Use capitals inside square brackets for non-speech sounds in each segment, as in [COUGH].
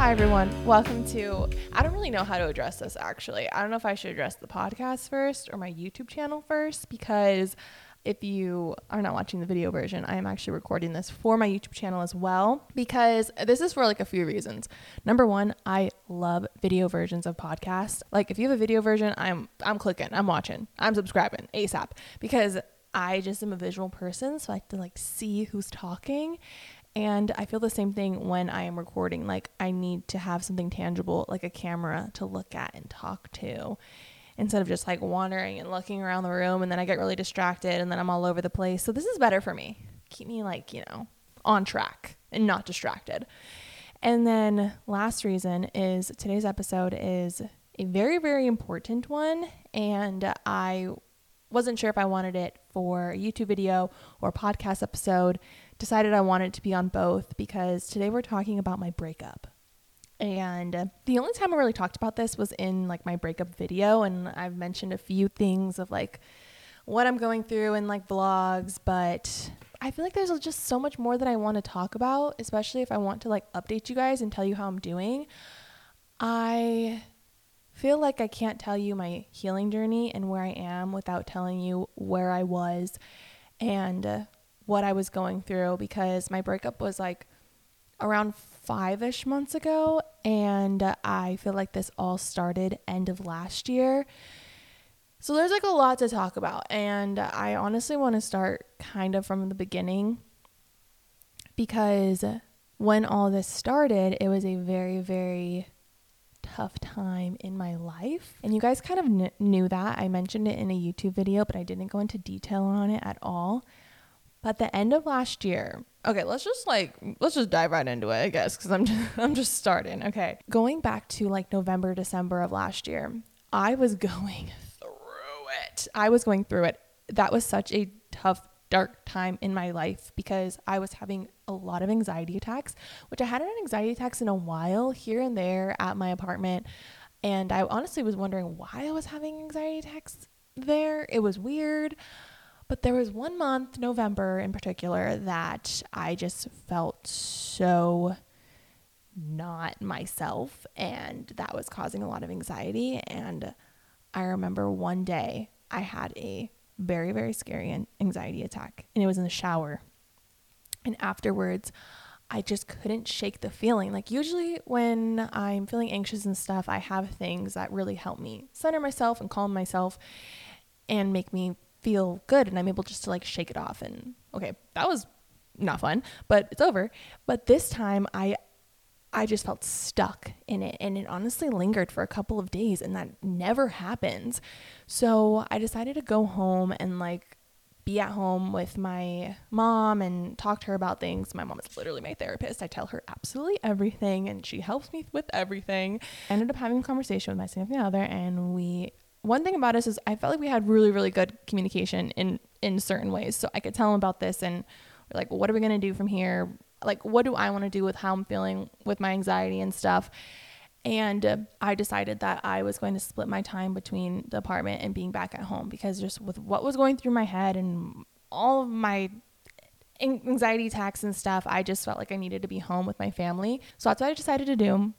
Hi, everyone. Welcome to. I don't really know how to address this actually. I don't know if I should address the podcast first or my YouTube channel first because if you are not watching the video version, I am actually recording this for my YouTube channel as well because this is for like a few reasons. Number one, I love video versions of podcasts. Like if you have a video version, I'm I'm clicking, I'm watching, I'm subscribing ASAP because I just am a visual person, so I like to like see who's talking. And I feel the same thing when I am recording. Like I need to have something tangible, like a camera to look at and talk to instead of just like wandering and looking around the room and then I get really distracted and then I'm all over the place. So this is better for me. Keep me like, you know, on track and not distracted. And then last reason is today's episode is a very very important one and I wasn't sure if I wanted it for a YouTube video or podcast episode. Decided I wanted to be on both because today we're talking about my breakup. And the only time I really talked about this was in like my breakup video. And I've mentioned a few things of like what I'm going through in like vlogs, but I feel like there's just so much more that I want to talk about, especially if I want to like update you guys and tell you how I'm doing. I feel like I can't tell you my healing journey and where I am without telling you where I was and uh, what I was going through because my breakup was like around five ish months ago. And I feel like this all started end of last year. So there's like a lot to talk about. And I honestly want to start kind of from the beginning because when all this started, it was a very, very tough time in my life. And you guys kind of kn- knew that. I mentioned it in a YouTube video, but I didn't go into detail on it at all. But the end of last year, okay, let's just like let's just dive right into it, I guess, because I'm [LAUGHS] just, I'm just starting. Okay, going back to like November, December of last year, I was [LAUGHS] going through it. I was going through it. That was such a tough, dark time in my life because I was having a lot of anxiety attacks, which I hadn't had anxiety attacks in a while here and there at my apartment. And I honestly was wondering why I was having anxiety attacks there. It was weird. But there was one month, November in particular, that I just felt so not myself. And that was causing a lot of anxiety. And I remember one day I had a very, very scary anxiety attack, and it was in the shower. And afterwards, I just couldn't shake the feeling. Like, usually, when I'm feeling anxious and stuff, I have things that really help me center myself and calm myself and make me feel good and I'm able just to like shake it off and okay, that was not fun, but it's over. But this time I I just felt stuck in it and it honestly lingered for a couple of days and that never happens. So I decided to go home and like be at home with my mom and talk to her about things. My mom is literally my therapist. I tell her absolutely everything and she helps me with everything. I ended up having a conversation with my significant other and we one thing about us is I felt like we had really, really good communication in in certain ways. So I could tell him about this, and we're like, what are we gonna do from here? Like, what do I want to do with how I'm feeling with my anxiety and stuff? And uh, I decided that I was going to split my time between the apartment and being back at home because just with what was going through my head and all of my anxiety attacks and stuff, I just felt like I needed to be home with my family. So that's what I decided to do.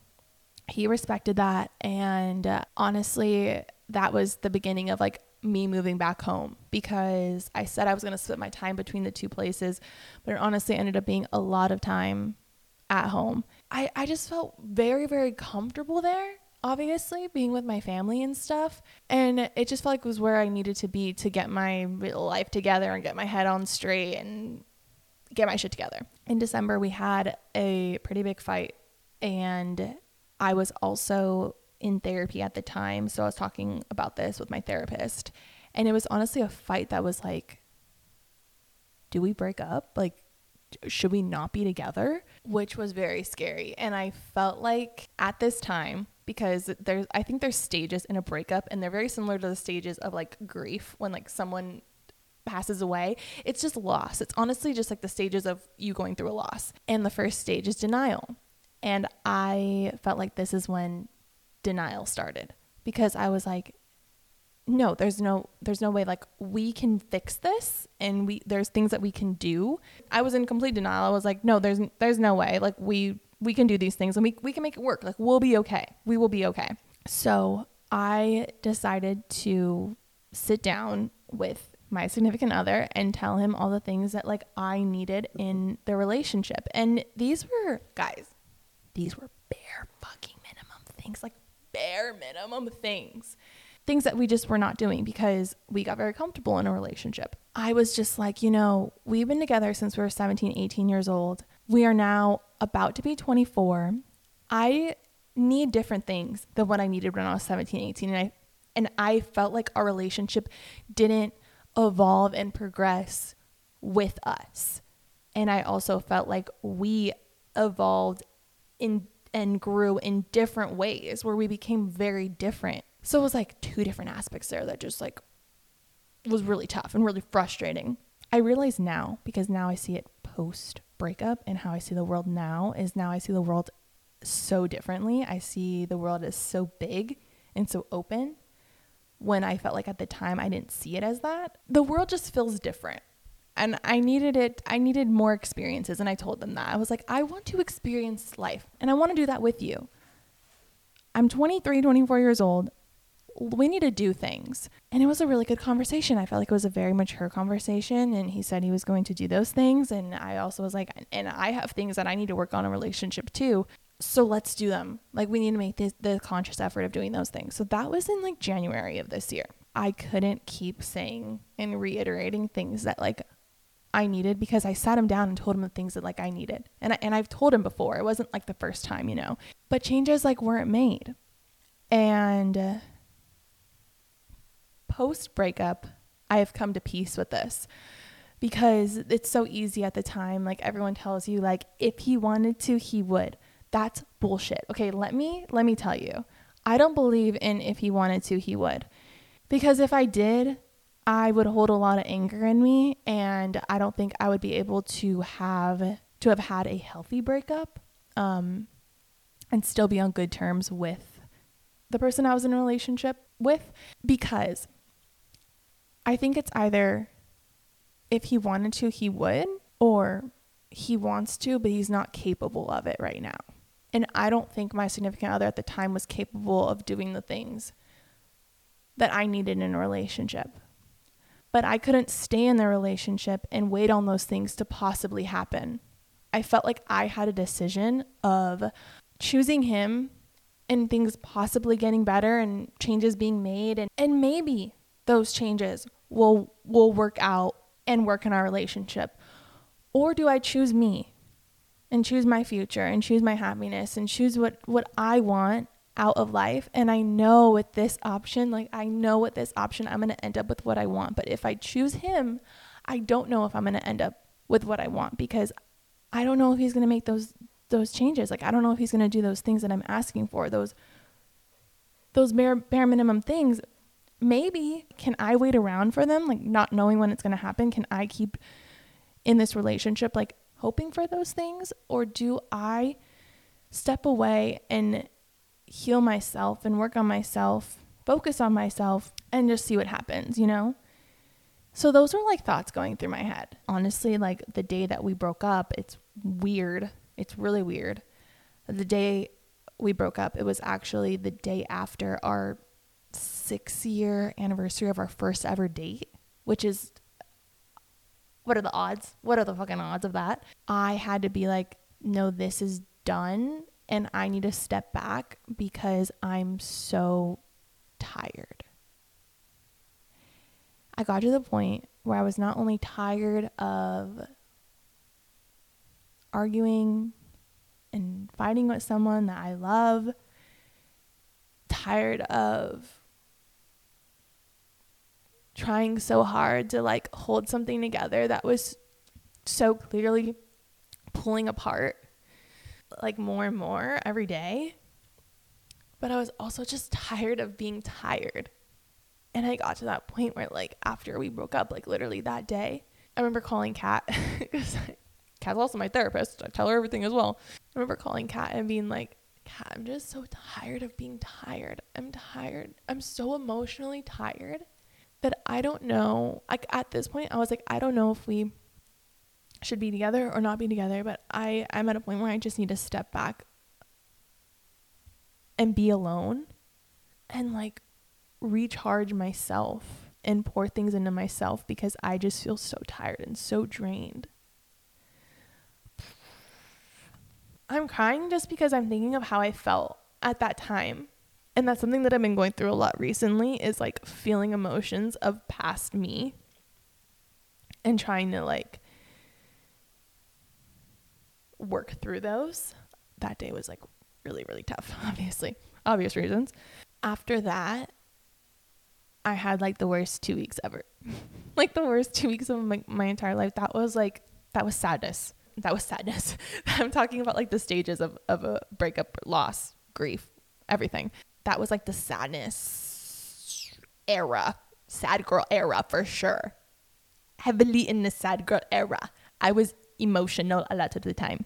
He respected that. And uh, honestly, that was the beginning of like me moving back home because I said I was going to split my time between the two places, but it honestly ended up being a lot of time at home. I, I just felt very, very comfortable there, obviously, being with my family and stuff. And it just felt like it was where I needed to be to get my life together and get my head on straight and get my shit together. In December, we had a pretty big fight, and I was also in therapy at the time. So I was talking about this with my therapist. And it was honestly a fight that was like, do we break up? Like, should we not be together? Which was very scary. And I felt like at this time, because there's, I think there's stages in a breakup and they're very similar to the stages of like grief when like someone passes away. It's just loss. It's honestly just like the stages of you going through a loss. And the first stage is denial. And I felt like this is when denial started because I was like, no, there's no there's no way like we can fix this and we there's things that we can do. I was in complete denial. I was like, no, there's there's no way. Like we we can do these things and we we can make it work. Like we'll be okay. We will be okay. So, I decided to sit down with my significant other and tell him all the things that like I needed in the relationship. And these were guys, these were bare fucking minimum things, like bare minimum things. Things that we just were not doing because we got very comfortable in a relationship. I was just like, you know, we've been together since we were 17, 18 years old. We are now about to be 24. I need different things than what I needed when I was 17, 18 and I and I felt like our relationship didn't evolve and progress with us. And I also felt like we evolved in and grew in different ways where we became very different. So it was like two different aspects there that just like was really tough and really frustrating. I realize now because now I see it post breakup and how I see the world now is now I see the world so differently. I see the world as so big and so open when I felt like at the time I didn't see it as that. The world just feels different. And I needed it, I needed more experiences. And I told them that. I was like, I want to experience life and I want to do that with you. I'm 23, 24 years old. We need to do things. And it was a really good conversation. I felt like it was a very mature conversation. And he said he was going to do those things. And I also was like, and I have things that I need to work on in relationship too so let's do them. Like we need to make this, the conscious effort of doing those things. So that was in like January of this year. I couldn't keep saying and reiterating things that like I needed because I sat him down and told him the things that like I needed. And I, and I've told him before. It wasn't like the first time, you know. But changes like weren't made. And uh, post breakup, I have come to peace with this because it's so easy at the time. Like everyone tells you like if he wanted to, he would. That's bullshit. Okay, let me let me tell you. I don't believe in if he wanted to, he would. Because if I did, I would hold a lot of anger in me and I don't think I would be able to have to have had a healthy breakup um and still be on good terms with the person I was in a relationship with because I think it's either if he wanted to, he would, or he wants to, but he's not capable of it right now. And I don't think my significant other at the time was capable of doing the things that I needed in a relationship. But I couldn't stay in the relationship and wait on those things to possibly happen. I felt like I had a decision of choosing him and things possibly getting better and changes being made and, and maybe those changes will will work out and work in our relationship. Or do I choose me and choose my future and choose my happiness and choose what what I want out of life and I know with this option like I know with this option I'm going to end up with what I want. But if I choose him I don't know if I'm going to end up with what I want because I don't know if he's going to make those those changes. Like I don't know if he's going to do those things that I'm asking for. Those those bare bare minimum things maybe can I wait around for them? Like not knowing when it's going to happen can I keep in this relationship like hoping for those things? Or do I step away and heal myself and work on myself, focus on myself, and just see what happens, you know? So those are like thoughts going through my head. Honestly, like the day that we broke up, it's weird. It's really weird. The day we broke up, it was actually the day after our six year anniversary of our first ever date, which is what are the odds? What are the fucking odds of that? I had to be like, no, this is done. And I need to step back because I'm so tired. I got to the point where I was not only tired of arguing and fighting with someone that I love, tired of trying so hard to like hold something together that was so clearly pulling apart like more and more every day. But I was also just tired of being tired. And I got to that point where like after we broke up, like literally that day, I remember calling Kat [LAUGHS] because Kat's also my therapist. I tell her everything as well. I remember calling Kat and being like, God, I'm just so tired of being tired. I'm tired. I'm so emotionally tired that I don't know. Like at this point, I was like, I don't know if we should be together or not be together, but I I'm at a point where I just need to step back and be alone and like recharge myself and pour things into myself because I just feel so tired and so drained. I'm crying just because I'm thinking of how I felt at that time. And that's something that I've been going through a lot recently is like feeling emotions of past me and trying to like work through those. That day was like really, really tough, [LAUGHS] obviously, obvious reasons. After that, I had like the worst two weeks ever. [LAUGHS] like the worst two weeks of my, my entire life. That was like, that was sadness. That was sadness. [LAUGHS] I'm talking about like the stages of, of a breakup, loss, grief, everything. That was like the sadness era, sad girl era for sure. Heavily in the sad girl era. I was emotional a lot of the time.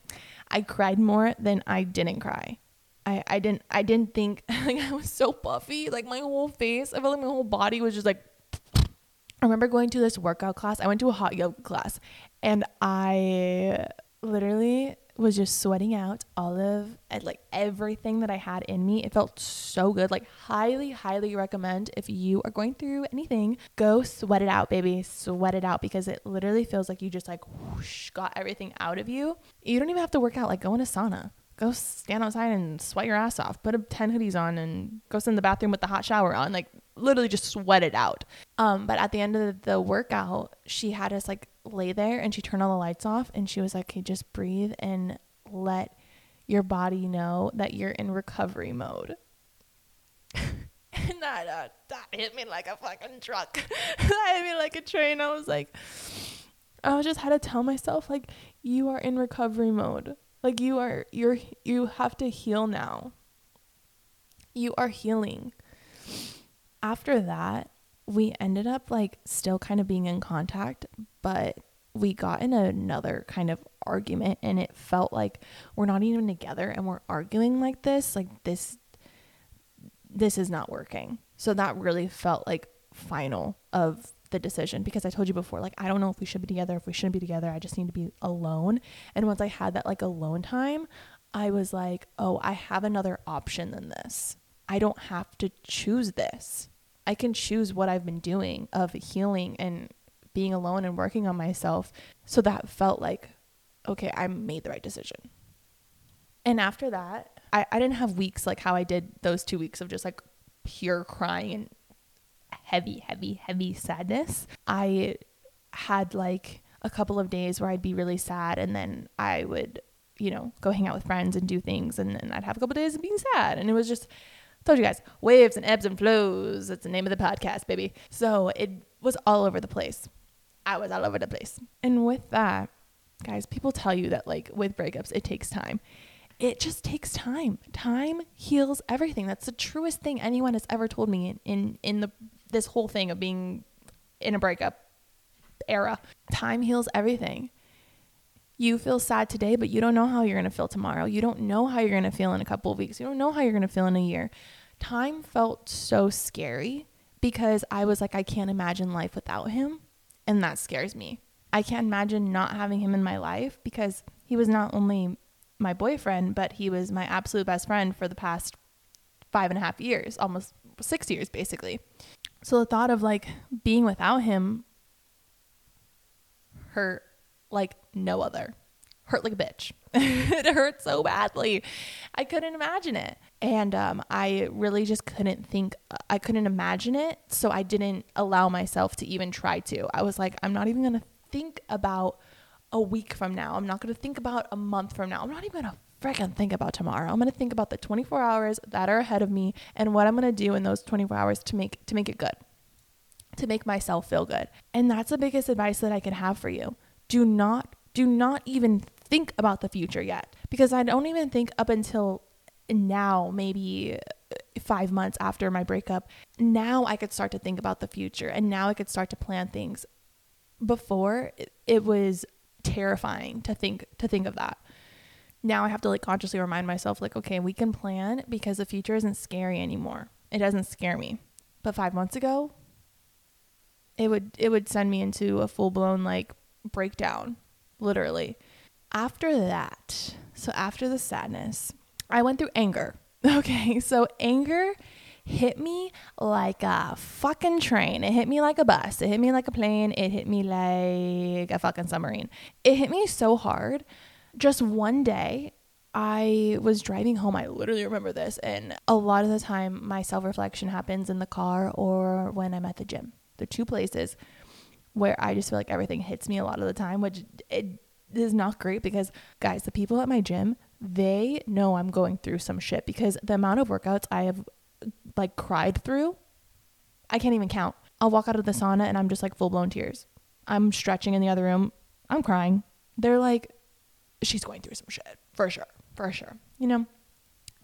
I cried more than I didn't cry. I, I didn't I didn't think [LAUGHS] like I was so puffy like my whole face I felt like my whole body was just like [SNIFFS] I remember going to this workout class I went to a hot yoga class and I literally was just sweating out all of eh, like everything that I had in me. It felt so good. Like highly, highly recommend if you are going through anything, go sweat it out, baby. Sweat it out because it literally feels like you just like whoosh, got everything out of you. You don't even have to work out. Like go in a sauna go stand outside and sweat your ass off. Put a 10 hoodies on and go sit in the bathroom with the hot shower on. Like literally just sweat it out. Um, but at the end of the workout, she had us like lay there and she turned all the lights off and she was like, "Okay, just breathe and let your body know that you're in recovery mode." [LAUGHS] and that uh, that hit me like a fucking truck. [LAUGHS] that hit me like a train. I was like, I just had to tell myself like, you are in recovery mode like you are you're you have to heal now. You are healing. After that, we ended up like still kind of being in contact, but we got in another kind of argument and it felt like we're not even together and we're arguing like this, like this this is not working. So that really felt like final of the decision because I told you before, like, I don't know if we should be together, if we shouldn't be together. I just need to be alone. And once I had that like alone time, I was like, oh, I have another option than this. I don't have to choose this. I can choose what I've been doing of healing and being alone and working on myself. So that felt like, okay, I made the right decision. And after that, I, I didn't have weeks like how I did those two weeks of just like pure crying and heavy, heavy, heavy sadness. I had like a couple of days where I'd be really sad and then I would, you know, go hang out with friends and do things and then I'd have a couple of days of being sad. And it was just told you guys, waves and ebbs and flows. That's the name of the podcast, baby. So it was all over the place. I was all over the place. And with that, guys, people tell you that like with breakups, it takes time it just takes time. Time heals everything. That's the truest thing anyone has ever told me in in, in the this whole thing of being in a breakup era. Time heals everything. You feel sad today, but you don't know how you're going to feel tomorrow. You don't know how you're going to feel in a couple of weeks. You don't know how you're going to feel in a year. Time felt so scary because I was like, I can't imagine life without him. And that scares me. I can't imagine not having him in my life because he was not only my boyfriend, but he was my absolute best friend for the past five and a half years, almost six years, basically. So the thought of like being without him hurt like no other. Hurt like a bitch. [LAUGHS] it hurt so badly. I couldn't imagine it. And um, I really just couldn't think, I couldn't imagine it. So I didn't allow myself to even try to. I was like, I'm not even going to think about a week from now. I'm not going to think about a month from now. I'm not even going to freaking think about tomorrow. I'm going to think about the 24 hours that are ahead of me and what I'm going to do in those 24 hours to make to make it good. To make myself feel good. And that's the biggest advice that I can have for you. Do not do not even think about the future yet because I don't even think up until now maybe uh, 5 months after my breakup, now I could start to think about the future and now I could start to plan things. Before it, was terrifying to think to think of that now I have to like consciously remind myself, like, okay, we can plan because the future isn't scary anymore. It doesn't scare me. But five months ago, it would it would send me into a full blown like breakdown, literally. After that, so after the sadness, I went through anger. [LAUGHS] Okay, so anger hit me like a fucking train. It hit me like a bus. It hit me like a plane. It hit me like a fucking submarine. It hit me so hard. Just one day, I was driving home. I literally remember this. And a lot of the time, my self reflection happens in the car or when I'm at the gym. The two places where I just feel like everything hits me a lot of the time, which it is not great because, guys, the people at my gym, they know I'm going through some shit because the amount of workouts I have like cried through, I can't even count. I'll walk out of the sauna and I'm just like full blown tears. I'm stretching in the other room. I'm crying. They're like, she's going through some shit for sure, for sure, you know?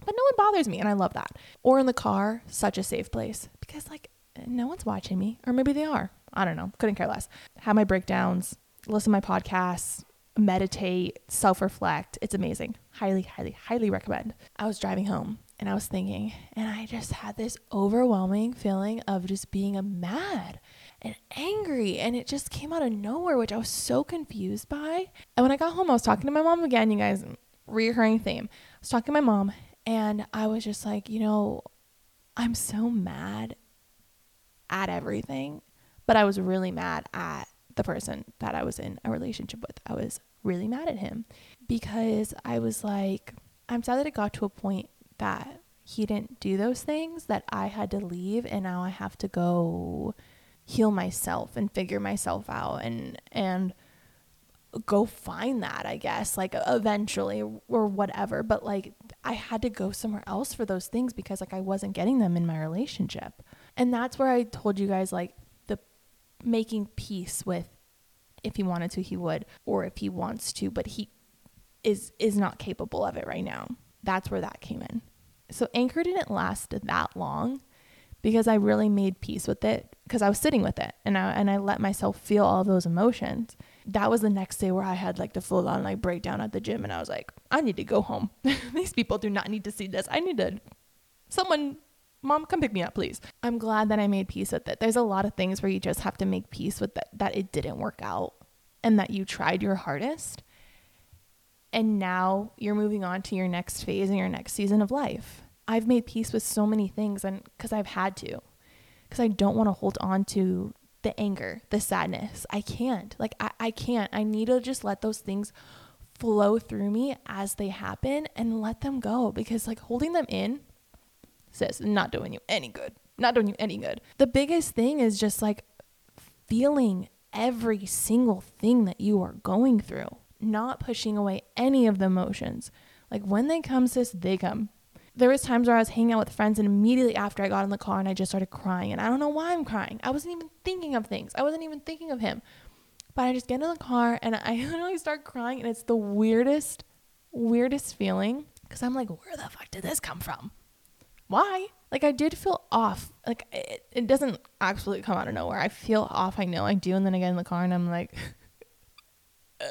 But no one bothers me and I love that. Or in the car, such a safe place because like no one's watching me, or maybe they are. I don't know. Couldn't care less. Have my breakdowns, listen to my podcasts, meditate, self reflect. It's amazing. Highly, highly, highly recommend. I was driving home and I was thinking, and I just had this overwhelming feeling of just being mad and angry. And it just came out of nowhere, which I was so confused by. And when I got home, I was talking to my mom again, you guys, reoccurring theme. I was talking to my mom, and I was just like, you know, I'm so mad at everything, but I was really mad at the person that I was in a relationship with. I was really mad at him because I was like, I'm sad that it got to a point that he didn't do those things that I had to leave and now I have to go heal myself and figure myself out and and go find that, I guess, like eventually or whatever, but like I had to go somewhere else for those things because like I wasn't getting them in my relationship. And that's where I told you guys like making peace with if he wanted to he would or if he wants to but he is is not capable of it right now. That's where that came in. So anchor didn't last that long because I really made peace with it because I was sitting with it and I and I let myself feel all those emotions. That was the next day where I had like the full on like breakdown at the gym and I was like, I need to go home. [LAUGHS] These people do not need to see this. I need to someone mom come pick me up please i'm glad that i made peace with it there's a lot of things where you just have to make peace with that that it didn't work out and that you tried your hardest and now you're moving on to your next phase and your next season of life. I've made peace with so many things and because I've had to. Because I don't want to hold on to the anger, the sadness. I can't. Like I, I can't. I need to just let those things flow through me as they happen and let them go. Because like holding them in, sis, not doing you any good. Not doing you any good. The biggest thing is just like feeling every single thing that you are going through not pushing away any of the emotions. Like when they come, sis, they come. There was times where I was hanging out with friends and immediately after I got in the car and I just started crying and I don't know why I'm crying. I wasn't even thinking of things. I wasn't even thinking of him. But I just get in the car and I [LAUGHS] literally start crying and it's the weirdest, weirdest feeling because I'm like, where the fuck did this come from? Why? Like I did feel off. Like it, it doesn't absolutely come out of nowhere. I feel off. I know I do. And then I get in the car and I'm like, [LAUGHS] I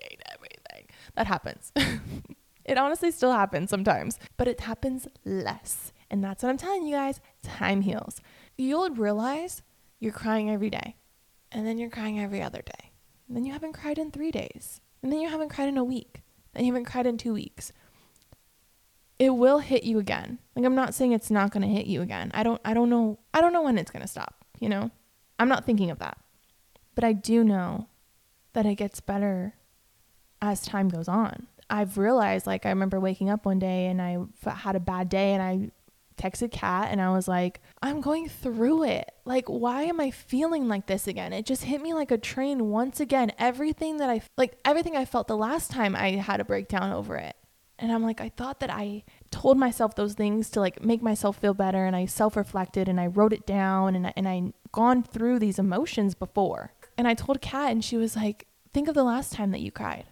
hate everything. That happens. [LAUGHS] it honestly still happens sometimes, but it happens less. And that's what I'm telling you guys time heals. You'll realize you're crying every day, and then you're crying every other day. And then you haven't cried in three days, and then you haven't cried in a week, and you haven't cried in two weeks. It will hit you again. Like I'm not saying it's not going to hit you again. I don't I don't know I don't know when it's going to stop, you know? I'm not thinking of that. But I do know that it gets better as time goes on. I've realized, like, I remember waking up one day and I had a bad day and I texted Kat and I was like, I'm going through it. Like, why am I feeling like this again? It just hit me like a train once again. Everything that I, like, everything I felt the last time I had a breakdown over it. And I'm like, I thought that I told myself those things to like make myself feel better. And I self reflected and I wrote it down and I, and I gone through these emotions before. And I told Kat and she was like, think of the last time that you cried.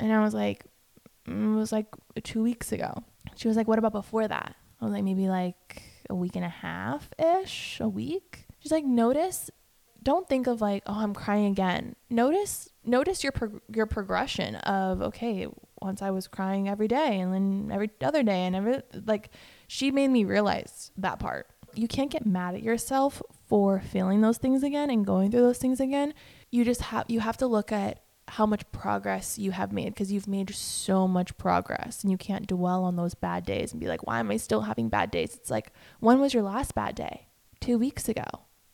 And I was like, mm, it was like two weeks ago. She was like, what about before that? I was like, maybe like a week and a half ish, a week. She's like, notice don't think of like, oh, I'm crying again. Notice notice your pro- your progression of okay, once I was crying every day and then every other day and every like she made me realize that part. You can't get mad at yourself for feeling those things again and going through those things again. You just have you have to look at how much progress you have made because you've made so much progress and you can't dwell on those bad days and be like, why am I still having bad days? It's like, when was your last bad day? Two weeks ago.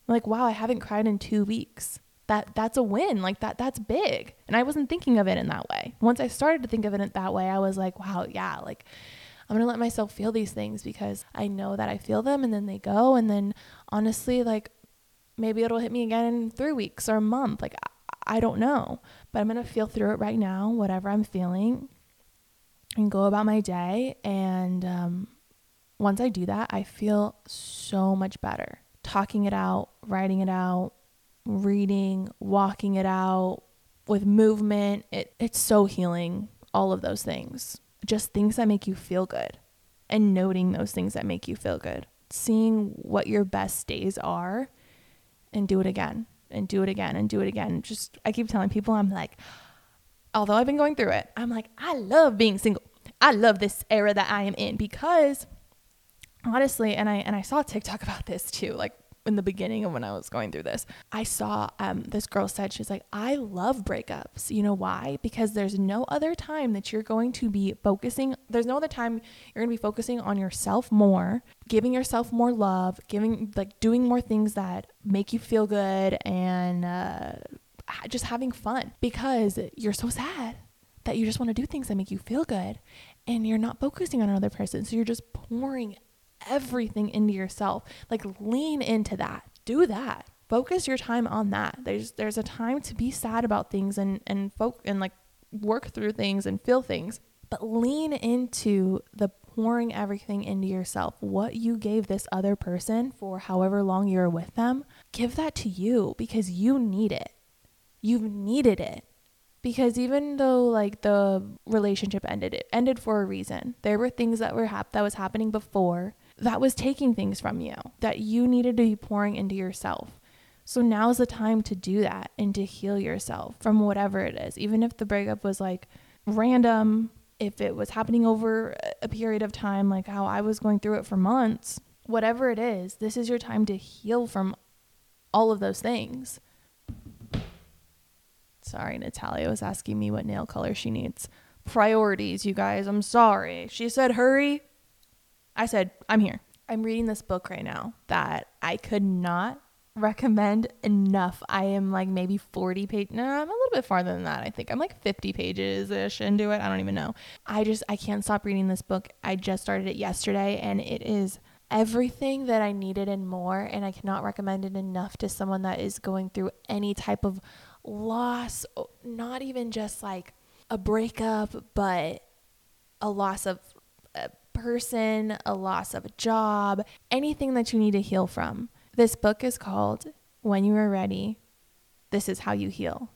like, wow, I haven't cried in two weeks. That that's a win. Like that that's big. And I wasn't thinking of it in that way. Once I started to think of it in that way, I was like, wow, yeah, like I'm going to let myself feel these things because I know that I feel them and then they go and then honestly like maybe it'll hit me again in 3 weeks or a month. Like I don't know, but I'm going to feel through it right now, whatever I'm feeling, and go about my day. And um, once I do that, I feel so much better. Talking it out, writing it out, reading, walking it out with movement, it, it's so healing. All of those things, just things that make you feel good, and noting those things that make you feel good. Seeing what your best days are and do it again and do it again and do it again. Just I keep telling people I'm like, although I've been going through it, I'm like, I love being single. I love this era that I am in because honestly, and I and I saw TikTok [LAUGHS] about this too, like in the beginning of when I was going through this, I saw um, this girl said, she's like, I love breakups. You know why? Because there's no other time that you're going to be focusing, there's no other time you're going to be focusing on yourself more, giving yourself more love, giving, like, doing more things that make you feel good and uh, just having fun because you're so sad that you just want to do things that make you feel good and you're not focusing on another person. So you're just pouring everything into yourself. Like lean into that. Do that. Focus your time on that. There's there's a time to be sad about things and and folk and like work through things and feel things, but lean into the pouring everything into yourself. What you gave this other person for however long you're with them, give that to you because you need it. You've needed it because even though like the relationship ended it ended for a reason there were things that were hap- that was happening before that was taking things from you that you needed to be pouring into yourself. So now's the time to do that and to heal yourself from whatever it is. Even if the breakup was like random, if it was happening over a period of time, like how I was going through it for months, whatever it is, this is your time to heal from all of those things. Sorry, Natalia was asking me what nail color she needs. Priorities, you guys. I'm sorry. She said, hurry. I said, I'm here. I'm reading this book right now that I could not recommend enough. I am like maybe 40 pages. No, I'm a little bit farther than that. I think I'm like 50 pages ish into it. I don't even know. I just, I can't stop reading this book. I just started it yesterday and it is everything that I needed and more. And I cannot recommend it enough to someone that is going through any type of loss, not even just like a breakup, but a loss of person, a loss of a job, anything that you need to heal from. This book is called When You Are Ready, This Is How You Heal.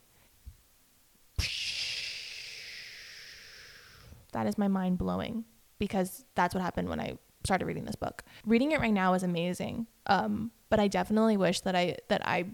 That is my mind blowing because that's what happened when I started reading this book. Reading it right now is amazing. Um, but I definitely wish that I that I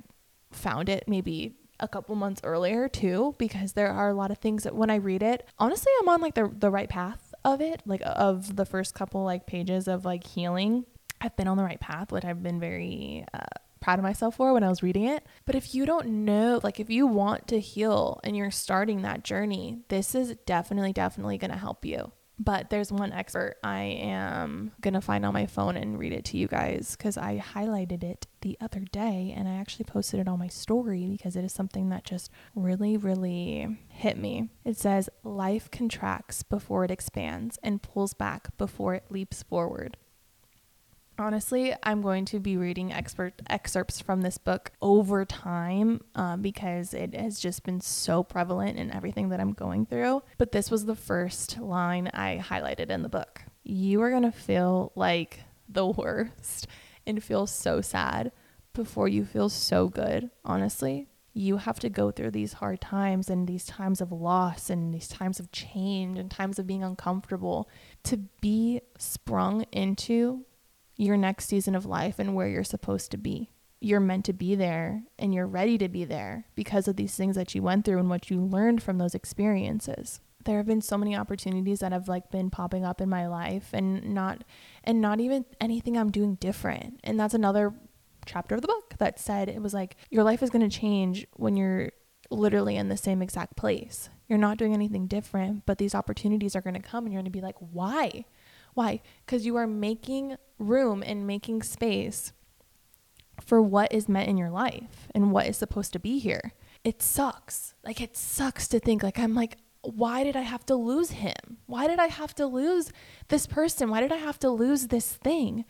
found it maybe a couple months earlier too because there are a lot of things that when I read it, honestly I'm on like the the right path of it, like of the first couple like pages of like healing, I've been on the right path, which I've been very uh, proud of myself for when I was reading it. But if you don't know, like if you want to heal and you're starting that journey, this is definitely, definitely going to help you. But there's one expert I am going to find on my phone and read it to you guys because I highlighted it the other day and I actually posted it on my story because it is something that just really, really hit me. It says, Life contracts before it expands and pulls back before it leaps forward. Honestly, I'm going to be reading expert excerpts from this book over time um, because it has just been so prevalent in everything that I'm going through. But this was the first line I highlighted in the book. You are going to feel like the [LAUGHS] worst and feel so sad before you feel so good, honestly. You have to go through these hard times and these times of loss and these times of change and times of being uncomfortable to be sprung into your next season of life and where you're supposed to be. you're meant to be there and you're ready to be there because of these things that you went through and what you learned from those experiences there have been so many opportunities that have like been popping up in my life and not and not even anything I'm doing different. And that's another chapter of the book that said it was like your life is going to change when you're literally in the same exact place. You're not doing anything different, but these opportunities are going to come and you're going to be like, "Why?" Why? Cuz you are making room and making space for what is meant in your life and what is supposed to be here. It sucks. Like it sucks to think like I'm like why did I have to lose him? Why did I have to lose this person? Why did I have to lose this thing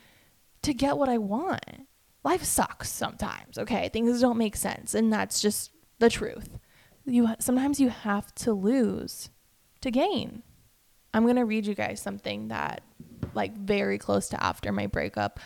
to get what I want? Life sucks sometimes, okay? Things don't make sense, and that's just the truth. You sometimes you have to lose to gain. I'm going to read you guys something that like very close to after my breakup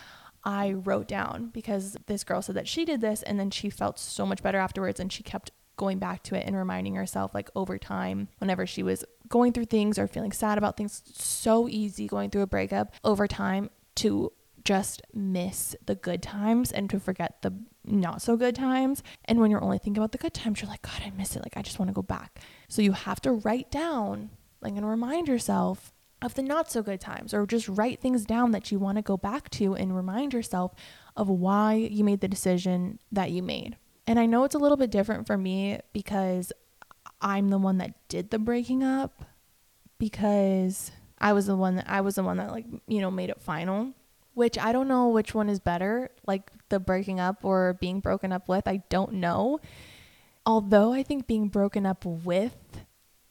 I wrote down because this girl said that she did this and then she felt so much better afterwards and she kept going back to it and reminding herself like over time whenever she was going through things or feeling sad about things so easy going through a breakup over time to just miss the good times and to forget the not so good times. And when you're only thinking about the good times, you're like, God, I miss it. Like, I just want to go back. So you have to write down, like, and remind yourself of the not so good times, or just write things down that you want to go back to and remind yourself of why you made the decision that you made. And I know it's a little bit different for me because I'm the one that did the breaking up because I was the one that I was the one that like, you know, made it final, which I don't know which one is better, like the breaking up or being broken up with. I don't know. Although I think being broken up with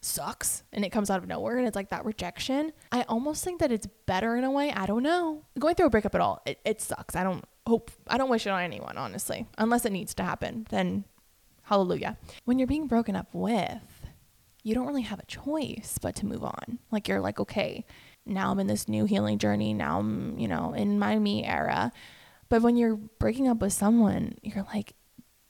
sucks and it comes out of nowhere and it's like that rejection. I almost think that it's better in a way. I don't know. Going through a breakup at all, it, it sucks. I don't hope I don't wish it on anyone, honestly. Unless it needs to happen, then hallelujah. When you're being broken up with, you don't really have a choice but to move on. Like you're like, okay, now I'm in this new healing journey. Now I'm, you know, in my me era. But when you're breaking up with someone, you're like,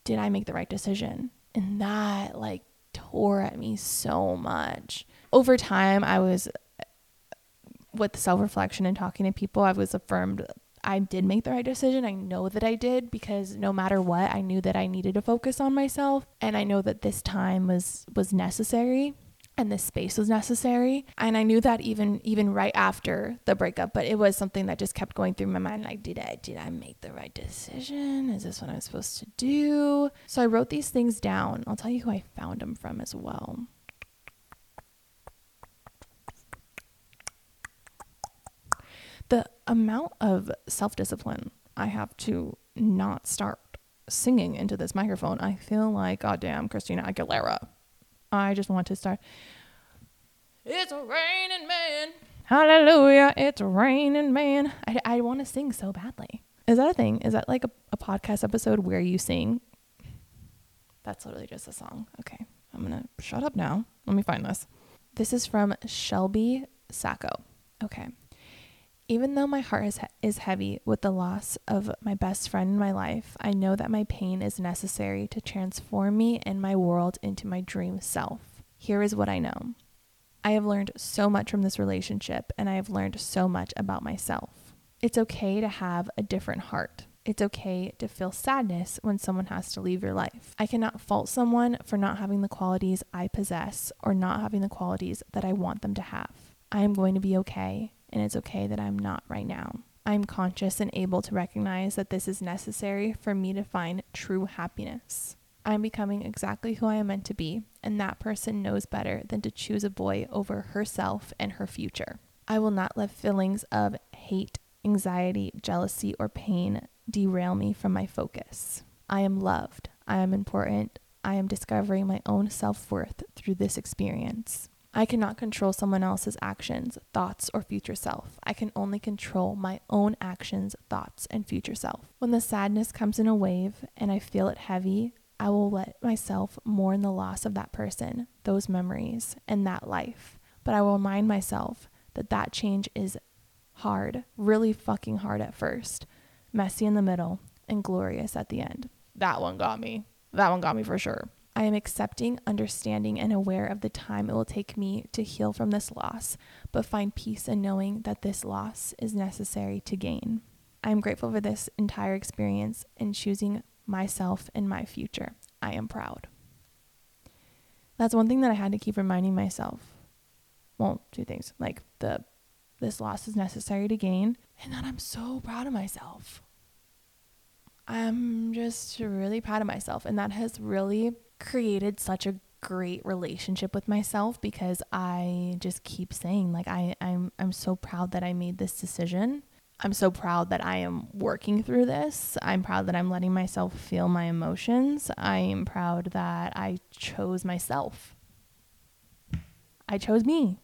did I make the right decision? And that like tore at me so much. Over time, I was with self reflection and talking to people, I was affirmed I did make the right decision. I know that I did because no matter what, I knew that I needed to focus on myself and I know that this time was was necessary and this space was necessary. And i knew that even even right after the breakup but it was something that just kept going through my mind like did i did i make the right decision? Is this what i'm supposed to do? So i wrote these things down. I'll tell you who i found them from as well. The amount of self discipline I have to not start singing into this microphone, I feel like, goddamn, Christina Aguilera. I just want to start. It's a raining man. Hallelujah. It's raining man. I, I want to sing so badly. Is that a thing? Is that like a, a podcast episode where you sing? That's literally just a song. Okay. I'm going to shut up now. Let me find this. This is from Shelby Sacco. Okay. Even though my heart is, is heavy with the loss of my best friend in my life, I know that my pain is necessary to transform me and my world into my dream self. Here is what I know I have learned so much from this relationship, and I have learned so much about myself. It's okay to have a different heart. It's okay to feel sadness when someone has to leave your life. I cannot fault someone for not having the qualities I possess or not having the qualities that I want them to have. I am going to be okay and it's okay that I'm not right now. I'm conscious and able to recognize that this is necessary for me to find true happiness. I'm becoming exactly who I am meant to be, and that person knows better than to choose a boy over herself and her future. I will not let feelings of hate, anxiety, jealousy, or pain derail me from my focus. I am loved. I am important. I am discovering my own self worth through this experience. I cannot control someone else's actions, thoughts, or future self. I can only control my own actions, thoughts, and future self. When the sadness comes in a wave and I feel it heavy, I will let myself mourn the loss of that person, those memories, and that life. But I will remind myself that that change is hard, really fucking hard at first, messy in the middle, and glorious at the end. That one got me. That one got me for sure. I am accepting, understanding, and aware of the time it will take me to heal from this loss, but find peace in knowing that this loss is necessary to gain. I am grateful for this entire experience and choosing myself and my future. I am proud. That's one thing that I had to keep reminding myself. Well, two things. Like the this loss is necessary to gain and that I'm so proud of myself. I'm just really proud of myself and that has really created such a great relationship with myself because I just keep saying like I I'm I'm so proud that I made this decision. I'm so proud that I am working through this. I'm proud that I'm letting myself feel my emotions. I am proud that I chose myself. I chose me.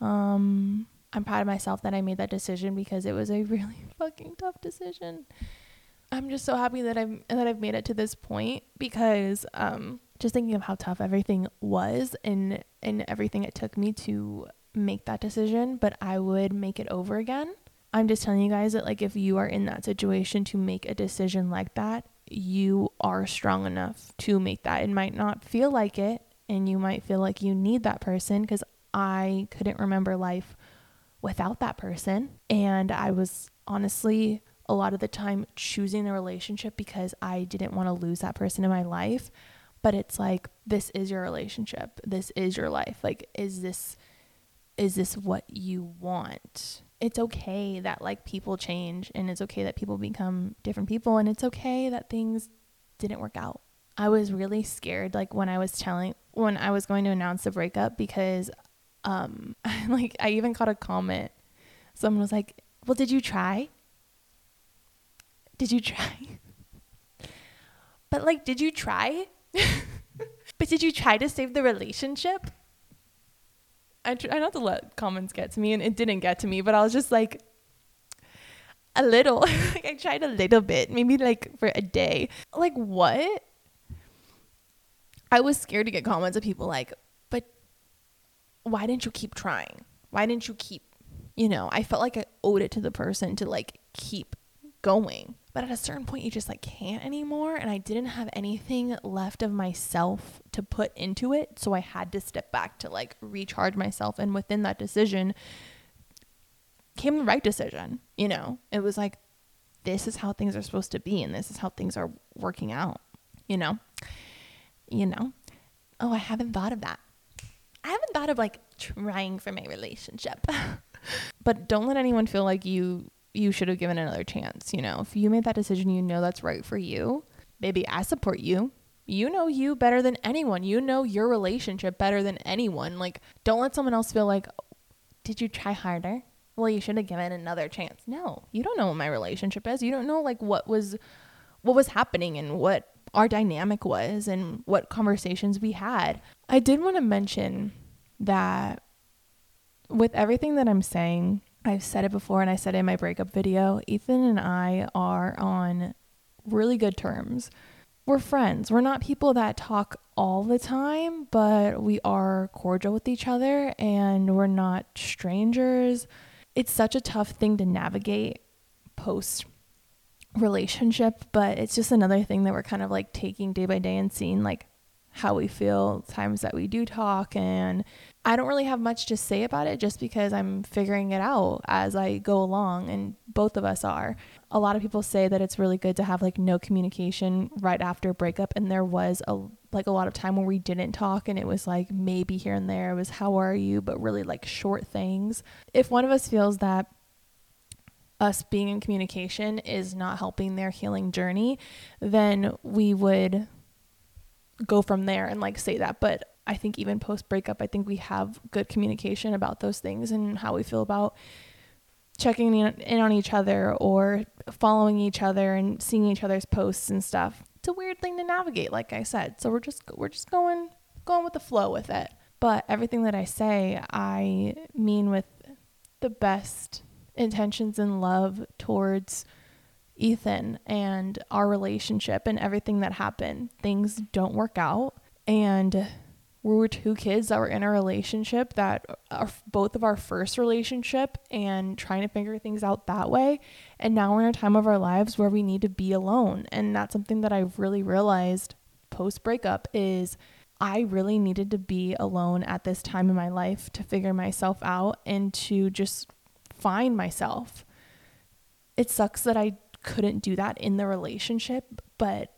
Um I'm proud of myself that I made that decision because it was a [LAUGHS] really fucking tough decision. I'm just so happy that I'm that I've made it to this point because um just thinking of how tough everything was and and everything it took me to make that decision, but I would make it over again. I'm just telling you guys that like if you are in that situation to make a decision like that, you are strong enough to make that. It might not feel like it and you might feel like you need that person cuz I couldn't remember life without that person and I was honestly a lot of the time choosing the relationship because I didn't want to lose that person in my life but it's like this is your relationship. This is your life. Like is this is this what you want? It's okay that like people change and it's okay that people become different people and it's okay that things didn't work out. I was really scared like when i was telling when i was going to announce the breakup because um [LAUGHS] like i even got a comment. Someone was like well did you try? Did you try? [LAUGHS] But like did you try but did you try to save the relationship? I try not to let comments get to me, and it didn't get to me, but I was just like, a little. [LAUGHS] like I tried a little bit, maybe like for a day. Like what? I was scared to get comments of people like, but why didn't you keep trying? Why didn't you keep, you know, I felt like I owed it to the person to like keep going. But at a certain point, you just like can't anymore. And I didn't have anything left of myself to put into it. So I had to step back to like recharge myself. And within that decision came the right decision. You know, it was like, this is how things are supposed to be. And this is how things are working out. You know, you know, oh, I haven't thought of that. I haven't thought of like trying for my relationship. [LAUGHS] but don't let anyone feel like you you should have given another chance. You know, if you made that decision, you know that's right for you. Baby, I support you. You know you better than anyone. You know your relationship better than anyone. Like, don't let someone else feel like, did you try harder? Well, you should have given another chance. No, you don't know what my relationship is. You don't know like what was what was happening and what our dynamic was and what conversations we had. I did want to mention that with everything that I'm saying, I've said it before and I said it in my breakup video. Ethan and I are on really good terms. We're friends. We're not people that talk all the time, but we are cordial with each other and we're not strangers. It's such a tough thing to navigate post relationship, but it's just another thing that we're kind of like taking day by day and seeing like how we feel times that we do talk and I don't really have much to say about it just because I'm figuring it out as I go along and both of us are. A lot of people say that it's really good to have like no communication right after breakup and there was a like a lot of time where we didn't talk and it was like maybe here and there it was how are you but really like short things. If one of us feels that us being in communication is not helping their healing journey, then we would go from there and like say that. But I think even post breakup, I think we have good communication about those things and how we feel about checking in on each other or following each other and seeing each other's posts and stuff. It's a weird thing to navigate, like I said. So we're just we're just going going with the flow with it. But everything that I say, I mean with the best intentions and love towards Ethan and our relationship and everything that happened. Things don't work out. And we were two kids that were in a relationship that uh, are both of our first relationship and trying to figure things out that way. And now we're in a time of our lives where we need to be alone. And that's something that I've really realized post breakup is I really needed to be alone at this time in my life to figure myself out and to just find myself. It sucks that I couldn't do that in the relationship, but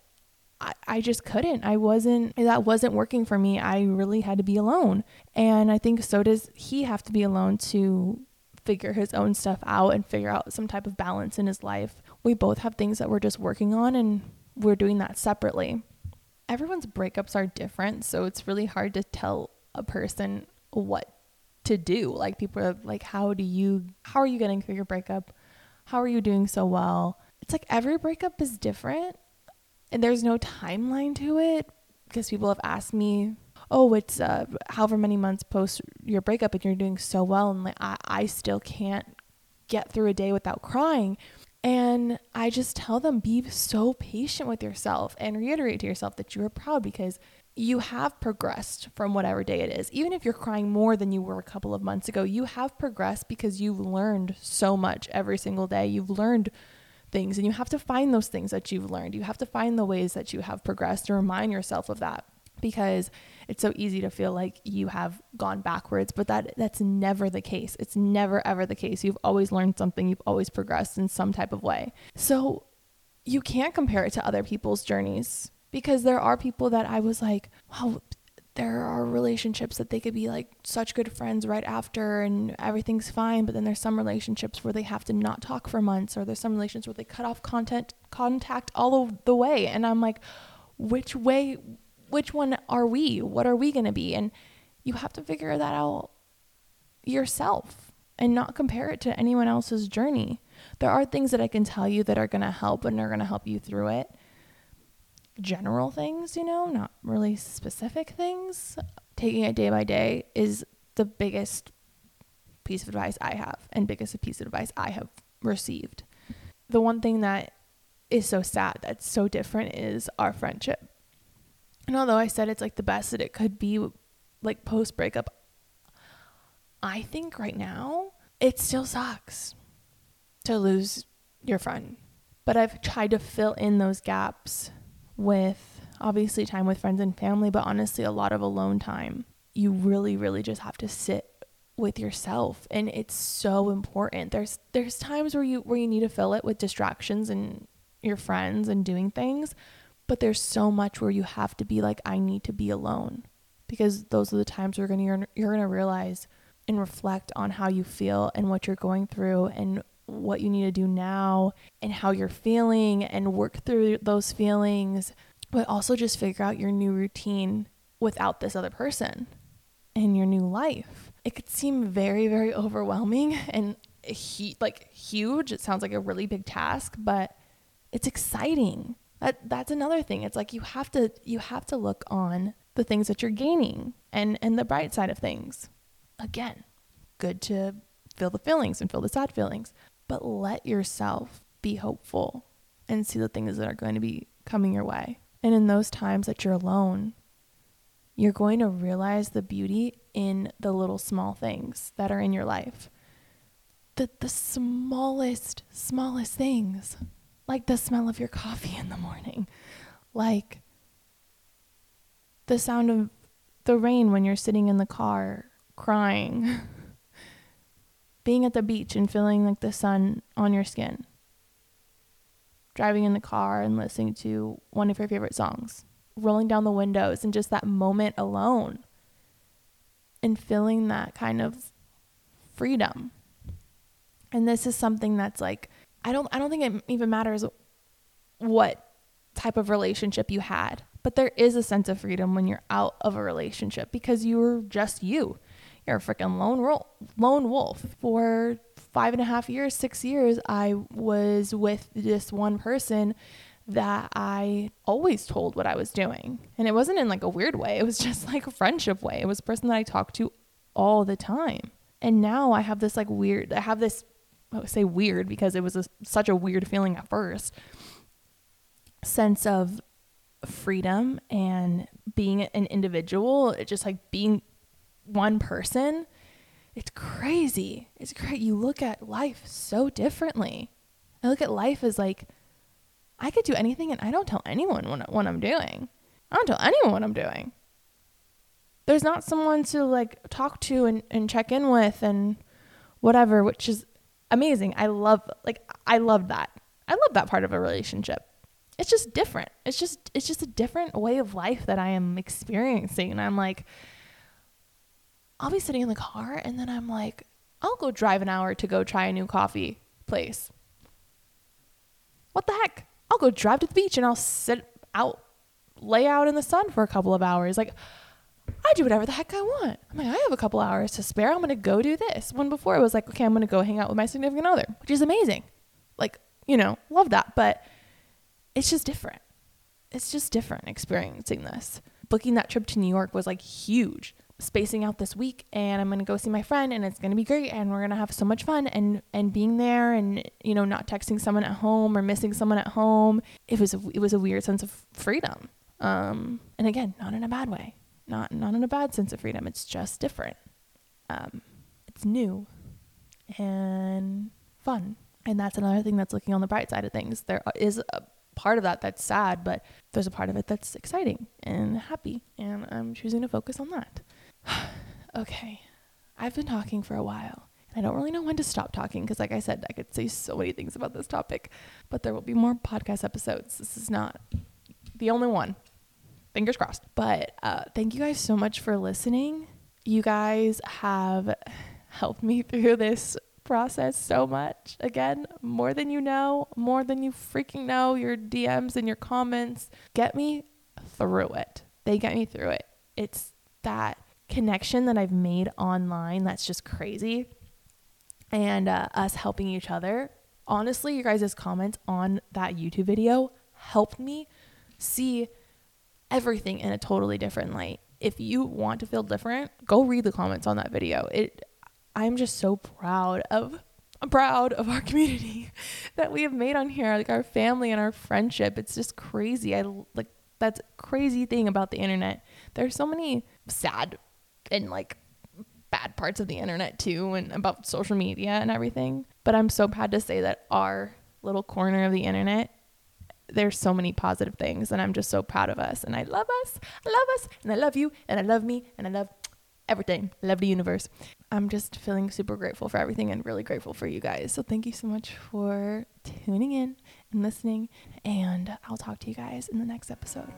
I just couldn't. I wasn't, that wasn't working for me. I really had to be alone. And I think so does he have to be alone to figure his own stuff out and figure out some type of balance in his life. We both have things that we're just working on and we're doing that separately. Everyone's breakups are different, so it's really hard to tell a person what to do. Like people are like, how do you, how are you getting through your breakup? How are you doing so well? It's like every breakup is different and there's no timeline to it because people have asked me, oh, it's uh, however many months post your breakup and you're doing so well. And like, I, I still can't get through a day without crying. And I just tell them, be so patient with yourself and reiterate to yourself that you are proud because you have progressed from whatever day it is. Even if you're crying more than you were a couple of months ago, you have progressed because you've learned so much every single day. You've learned things and you have to find those things that you've learned. You have to find the ways that you have progressed to remind yourself of that because it's so easy to feel like you have gone backwards but that that's never the case. It's never ever the case. You've always learned something. You've always progressed in some type of way. So you can't compare it to other people's journeys because there are people that I was like, wow, there are relationships that they could be like such good friends right after and everything's fine but then there's some relationships where they have to not talk for months or there's some relationships where they cut off content contact all the way. And I'm like which way which one are we? What are we going to be? And you have to figure that out yourself and not compare it to anyone else's journey. There are things that I can tell you that are going to help and are going to help you through it general things, you know, not really specific things. Taking it day by day is the biggest piece of advice I have and biggest piece of advice I have received. The one thing that is so sad that's so different is our friendship. And although I said it's like the best that it could be like post breakup, I think right now it still sucks to lose your friend. But I've tried to fill in those gaps with obviously time with friends and family, but honestly, a lot of alone time. You really, really just have to sit with yourself and it's so important there's there's times where you where you need to fill it with distractions and your friends and doing things but there's so much where you have to be like I need to be alone because those are the times where you're going to you're going to realize and reflect on how you feel and what you're going through and what you need to do now and how you're feeling and work through those feelings, but also just figure out your new routine without this other person in your new life. It could seem very, very overwhelming [LAUGHS] and he, like huge. It sounds like a really big task, but it's exciting. That that's another thing. It's like you have to you have to look on the things that you're gaining and and the bright side of things. Again, good to feel the feelings and feel the sad feelings, but let yourself be hopeful and see the things that are going to be coming your way. And in those times that you're alone, you're going to realize the beauty in the little small things that are in your life. The, the smallest, smallest things, like the smell of your coffee in the morning, like the sound of the rain when you're sitting in the car crying. [LAUGHS] being at the beach and feeling like the sun on your skin, driving in the car and listening to one of your favorite songs, rolling down the windows and just that moment alone. And feeling that kind of freedom. And this is something that's like I don't I don't think it even matters what type of relationship you had, but there is a sense of freedom when you're out of a relationship because you're just you you're a freaking lone, ro- lone wolf. For five and a half years, six years, I was with this one person that I always told what I was doing. And it wasn't in like a weird way, it was [LAUGHS] just like a friendship way. It was a person that I talked to all the time. And now I have this like weird, I have this, I would say weird because it was a, such a weird feeling at first sense of freedom and being an individual, it just like being one person, it's crazy. It's great. You look at life so differently. I look at life as like, I could do anything and I don't tell anyone what, what I'm doing. I don't tell anyone what I'm doing. There's not someone to like talk to and, and check in with and whatever, which is amazing. I love, like, I love that. I love that part of a relationship. it's just different. It's just it's just a different way of life that I am experiencing. And I'm like, I'll be sitting in the car and then I'm like, I'll go drive an hour to go try a new coffee place. What the heck? I'll go drive to the beach and I'll sit out, lay out in the sun for a couple of hours. Like, I do whatever the heck I want. I'm like, I have a couple hours to spare. I'm going to go do this. When before it was like, okay, I'm going to go hang out with my significant other, which is amazing. Like, you know, love that. But it's just different. It's just different experiencing this. Booking that trip to New York was like huge. Spacing out this week and I'm going to go see my friend and it's going to be great and we're going to have so much fun and and being there and you know not texting someone at home or missing someone at home. It was a, it was a weird sense of freedom. Um and again, not in a bad way. Not not in a bad sense of freedom. It's just different. Um it's new and fun. And that's another thing that's looking on the bright side of things. There is a part of that that's sad, but there's a part of it that's exciting and happy. And I'm choosing to focus on that. [SIGHS] okay. I've been talking for a while. and I don't really know when to stop talking because, like I said, I could say so many things about this topic, but there will be more podcast episodes. This is not the only one. Fingers crossed. But uh, thank you guys so much for listening. You guys have [SIGHS] helped me through this process so much. Again, more than you know, more than you freaking know, your DMs and your comments get me through it. They get me through it. It's that connection that I've made online that's just crazy. And uh, us helping each other. Honestly, your guys' comments on that YouTube video helped me see everything in a totally different light. If you want to feel different, go read the comments on that video. It I'm just so proud of I'm proud of our [LAUGHS] community [LAUGHS] that we have made on here, like our family and our friendship. It's just crazy. I like that's crazy thing about the internet. There's so many sad and like bad parts of the internet too and about social media and everything. But I'm so proud to say that our little corner of the internet there's so many positive things and I'm just so proud of us and I love us. I love us and I love you and I love me and I love everything. I love the universe. I'm just feeling super grateful for everything and really grateful for you guys. So thank you so much for tuning in and listening and I'll talk to you guys in the next episode.